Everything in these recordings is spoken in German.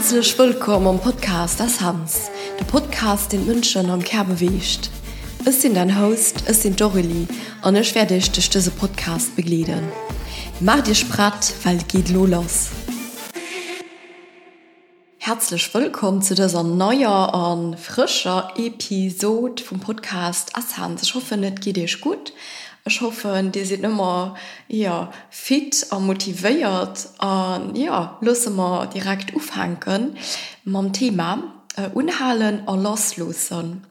Herzlich willkommen am Podcast das Hans. Der Podcast den München am Ker bewecht Es sind dein Host es sind Doreli. Und ich werde ich durch diese Podcast begliedern Mach dir spratt weil geht lo los. Herzlich willkommen zu dieser neuer an frischer Episode vom Podcast as Hans. Ich hoffe nicht geht dich gut ich hoffe die sind immer ja fit und motiviert. und ja lasse mal direkt aufhanken mein Thema äh, unhalen und loslosen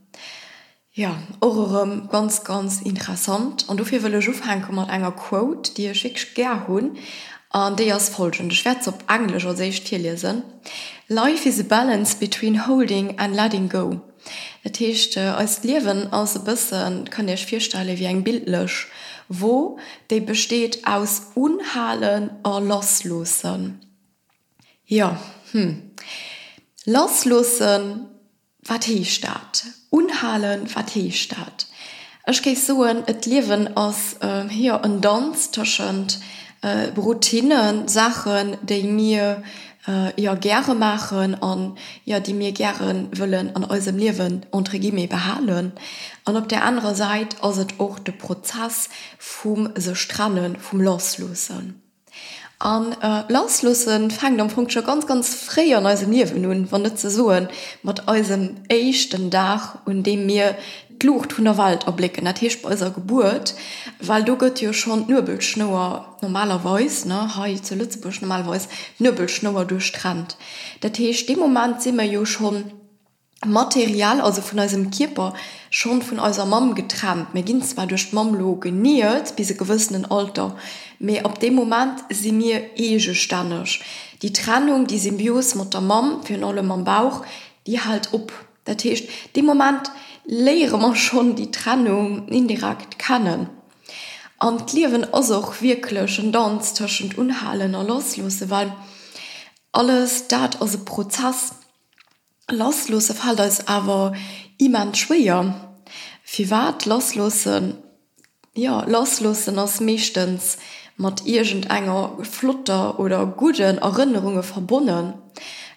ja eurem ganz ganz interessant und dafür will ich aufhängen mit einer Quote die ich schick ger hun an de as folgende es auf englisch oder seich tierlesen. Life is a balance between holding and letting go. Datchte als Liwen aus bisssen kann ich vierstelle wie ein bildlech, wo de besteht aus unhalen or loslosen. Ja hm. Loslosen watstaat, unhalen watstaat. Ech ge so et Liwen aus äh, hier an danstaschend äh, Routinen, Sachen, de mir, äh, ja gerne machen an ja die mir gern wollen an eurem Leben und Regime behalen. Und auf der andere Seite also auch der Prozess vom so strannen vom loslosen an äh, loslosen fangen am Punkt schon ganz ganz frei an eurem Leben nun wann zu suchen mit eurem echten Dach und dem mir Lucht hun der Wald erblicken der Tischbäuser Geburt, weil du gött ja schon Nürbelschnur normalerweise ne ha zu Lützeburg normalerweise Nürbelschnur durchstrand. Der Tisch dem Moment sind wir ja schon Material also von unserem Körper schon von unserer Mam getrennt. mir ging zwar durch Mamlo geniert bis gewissen Alter, mir ab dem Moment sie mir ege stanisch. Die Trennung, die Symbios mit der Mam für alle am Bauch, die halt op der Tisch dem Moment, lehre man schon die Trennung indirekt kennen. Und liewen as auch wirklich dans taschend unhalen er loslose, weil alles dat as Prozess loslose fall als aber iemand schwer. Wie wat loslosen ja loslosen aus mechtens mat irgend enger Flutter oder guten Erinnerungen verbunden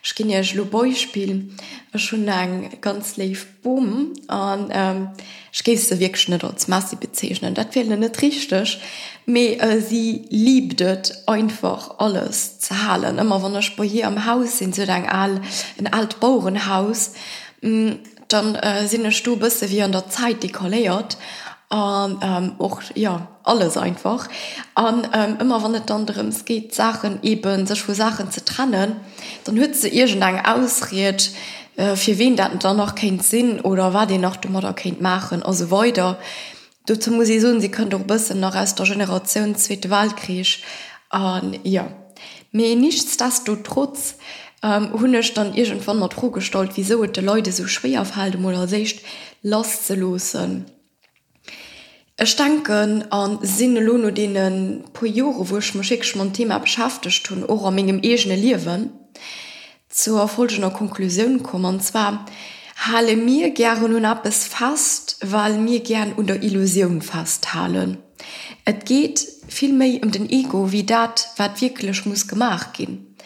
ich ging ja lo Beispiel schon eng ganz live boom. An ähm, gest du wirklich nicht als massiv bezeichnen. Dat fehlt net richtig. Me äh, sie liebtet einfach alles zu halen. Immer wann der bei hier am Haus sind so dann all ein altbauenhaus mm, dann äh, sind Stube wie an der Zeit dekoliert und ähm, auch ja alles einfach. An ähm, immer anderem es geht Sachen eben sich für Sachen zu trennen dann hört sie lang ausredet äh, für wen dann dann noch keinen Sinn oder war den noch du Mutter Kind machen. Also weiter. Dazu muss ich so sie können doch bisschen noch aus der Generation zweite Wahlkrieg an ja. Mir nichts dass du trotz hun ähm, dann irgendwann mal trogestalt wieso die Leute so schwer aufhalten oder los zu losen Erstanken an sinne Lono denen po Jore woch mo schick mon Thema beschaftcht hun or am engem egene Liwen zur erfolgener Konklusion kommen zwar halle mir gerne nun ab es fast, weil mir gern unter Illusion fasthalen. Et geht viel méi um den Ego wie dat wat wirklich muss gemacht gin.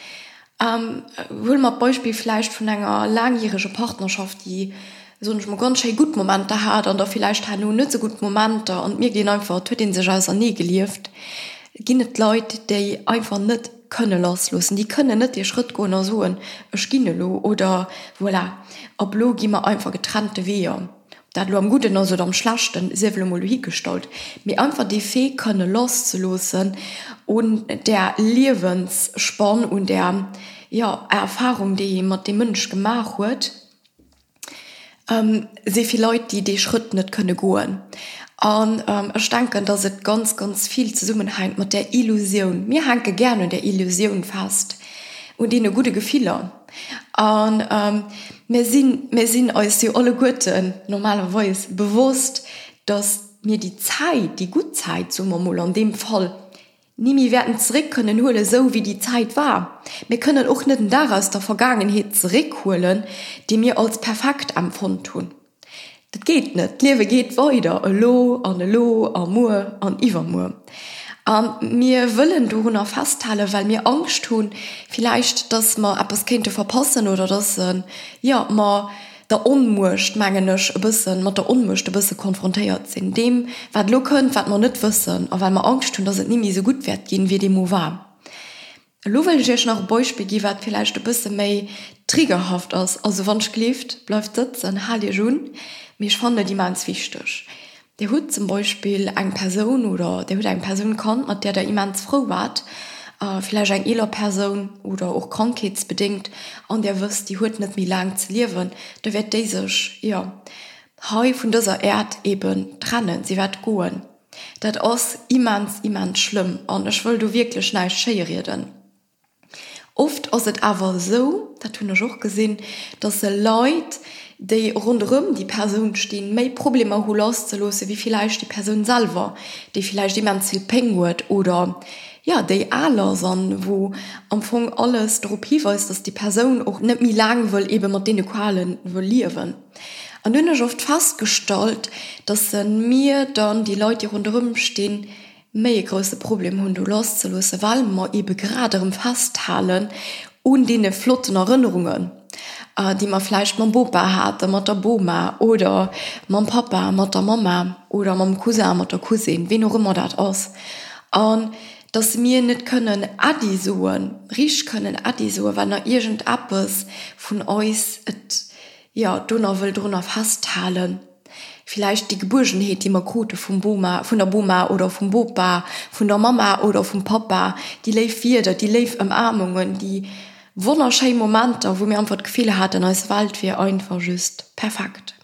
Ähm, will man Beispiel fleisch von enger langjährigesche Partnerschaft, die so ganz gut momente hat da vielleicht han net so gut momente. Und mir gehen einfach den sich als nie gelieft ginet leute de einfach net könne loslosen die können net ihr schritt go soen skinnelo oder voilà. Ob lo immer einfach getrennte wehe dat am gute no so am schlachten sevologie gestalt mir einfach die fee könne loszulosen und der lebensspann und der ja erfahrung die immer dem münsch gemacht huet ähm, sehr viel Leute die die Schritt nicht könne goen an ähm, erstanken dass het ganz ganz viel zu summen mit der Illusion. Mir hanke gerne der Illusion fast. Und die eine gute Gefehler an ähm, mir sind mir sind als die alle Guten normalerweise bewusst dass mir die Zeit die gut Zeit zum Momol an dem Fall Nimi werden zurück können hole so wie die Zeit war. Wir können auch nicht daraus der Vergangenheit zurückholen, die mir als perfekt empfunden tun. Das geht nicht. Liebe geht weiter. Lo, an lo, amur, an Ivermur. mir ähm, wollen du noch fasthalle weil mir angst tun vielleicht dass man es kind verpassen oder das sind ja mal der unmurcht mengenisch bisschen man der unmischte bisschen konfrontiert sind dem wat lo könnt wat man nicht wissen aber weil man angst tun dass es nie so gut wert gehen wie dem war. Lo noch Beispiel wat vielleicht bist méi triggerhaft aus also wann kleft läuft sitzen ha schon. Mich fand die mans wichtig. Der hut zum Beispiel ein Person oder der hut ein Person kann und der da jemands froh wart äh, vielleicht ein eler Person oder auch krankheitsbedingt an der wirst die hut nicht wie lang zu liewen da wird sich ja he von dieser Erd eben trennen sie wird goen dat aus immans immens schlimm an ich will du wirklich schnell scheieren oft aus het aber so dat hun auch gesinn dass se leute de rundrum die person stehen mei probleme ho loszulose wie vielleicht die person salver die vielleicht jemand ziel penguet oder ja de aller son wo am Fong alles dropie ist, dass die Person auch net mir lagen will eben mat den Qualen verliewen. An dünne oft fast gestalt, dass mir dann die Leute rundherum stehen, méi grosse Problem hun du los ze losse Walmer ebe graderem fasthalen und die flotten Erinnerungen, äh, die man fleisch man boba hat, mat der Boma oder man Papa, mat der Mama oder mam Cousin mat der Cousin, wie noch immer dat aus. An dass mir net können adi soen rich können adi so wann er irgend Appes von eus et ja dunner will drnner fasthalen vielleicht die Geburgenheit die Makute vom Boma von der Boma oder vom Boba von der Mama oder vom Papa die lief vier die lief Umarmungen die wunderschein Momente wo mir einfach Gefühle hatte als Wald wie einfach just perfekt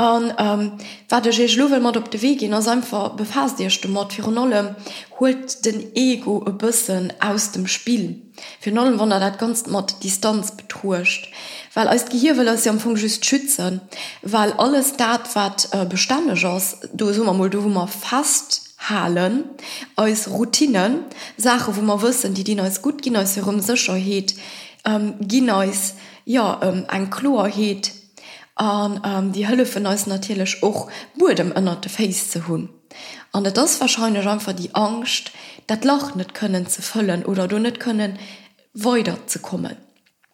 Und, ähm, wat lo mat op de Wege ass einfach befa Dichte mat Fi allem holt den Ego e bëssen aus dem Spiel. Fi allem wann er dat ganz mat Distanz betrucht weil als Gehir will ja am just schützen. Weil alles dat wat äh, bestande ass du so mal du wo man fast halen als Routinen. Sache wo man wissen die die als gut gin herum sicherheet ähm, gin ja ähm, ein chlorheet an ähm, die Hölle von uns natürlich auch wurde dem änderte face zu hun an das wahrscheinlich einfach die Angst dat Loch nicht können zu füllen oder du nicht können weiter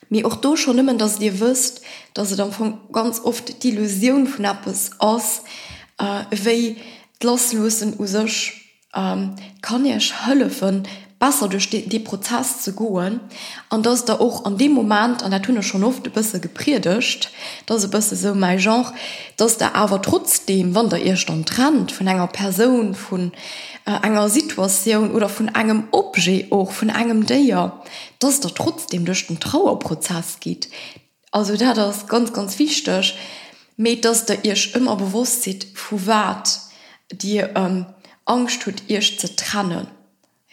mir auch du schon immer dass dir wirst dass du dann ganz oft die Illusion von Appes aus äh, loslosen ähm, kann ich hölle von besser durch die, die Prozess zu goen und dass da auch an dem Moment an der Tune schon oft bisschen gepredigt das bisschen so mein genre dass der aber trotzdem wann der ihr stand trennt von einer Person von äh, enger Situation oder von einem Obje auch von einem Deer dass da trotzdem durch den Trauerprozess geht. Also da das ganz ganz wichtig mit dass der ihr immer bewusst sieht wo wart die ähm, Angst tut ihr zu trennen.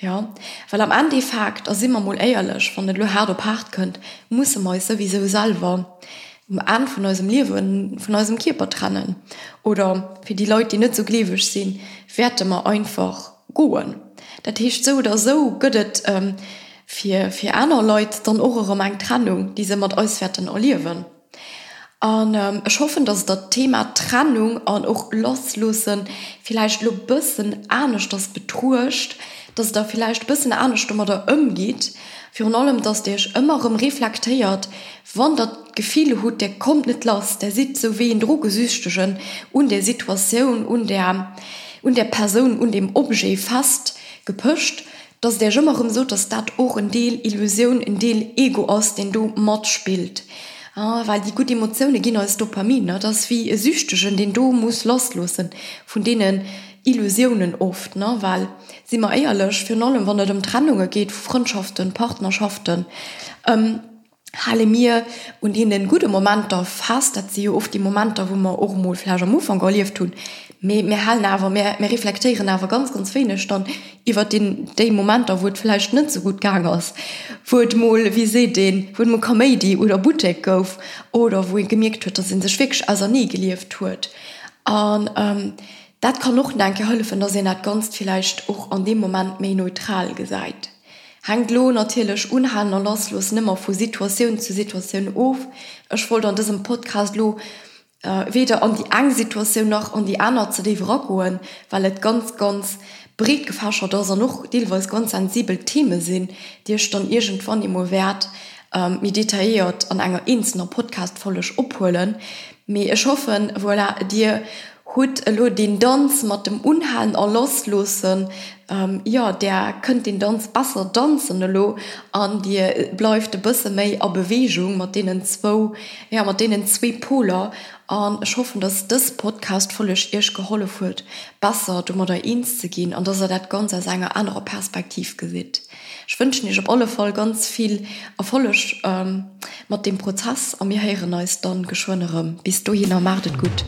Ja weil am an die Fakt as immer mal eierlech van den Lohar pacht könnt muss me sowieso salver um an von eurem Leben von eurem Kiper trennen. Oder für die Leute die nicht so glewisch sind werte man einfach goen Dat hicht so oder so gödet ähm, für, für einer Leute dann auch mein Trennung diese mat auswerten erliewen Und, ähm, ich hoffe dass das Thema Trennung an auch loslosen vielleicht lo bisschen anisch das betruscht, dass da vielleicht bisschen eine Stimme da umgeht für allem dass der immer im reflektiert wandert gefiele hut der kommt nicht los der sieht so wie in drogesüchtischen und der Situation und der und der Person und dem Obje fast gepusht dass der immer im so dass dat auch in Deal Illusion in Deal Ego aus den du Mod spielt ah, weil die gute Emotionen gehen als Dopamin ne? das wie süchtischen den du muss loslosen von denen Illusionen oft ne? Weil sie mal eierlech für allem wann um Trennungen geht Freundschaften Partnerschaften ähm, halle mir und in den gute moment da fast dat sie oft die Momente wo man auch Ohmolflager Mo von Gollief tun mir hallen aber mehr mehr reflektieren aber ganz ganz wenig dann über den den Momenter wo vielleicht nicht so gut gang aus wo mal wie se den wo man Comedy oder Boutique go oder wo gemerkt wird das in sich wirklich also nie gelieft wird und ähm, Dat kann noch danke hölfen der se hat ganz vielleicht auch an dem moment méi neutral geseit. Hangt lo natürlich unhandel loslos nimmer vu Situation zu Situation of. Ech wollte an diesem Podcast lo äh, weder an die Angsituation noch an die anderen zu die Rockgoen, weil het ganz ganz bret gefascher da er noch deelweis ganz sensibel Theme sinn Dir stand irgend von immer wert ähm, mir detailliert an enger inner Podcast vollch opholen mir ich hoffe voilà, dir hut lo den dans mat dem unhalen er loslosen ähm, ja der könnt den dans besser danszen lo an dir bleifte busse méi a bewegung mat denen zwo ja mat denen zwe poler. An ich hoffe dass das podcast vollch ihrch geholle fut besser du mod in zu gehen an dass er dat ganz als enger andere perspektiv gesit ich wünsche nicht op alle voll ganz viel erfollech ähm, mat dem prozess. Am mir here ne dann geschwonerem bis du hin ermartet gut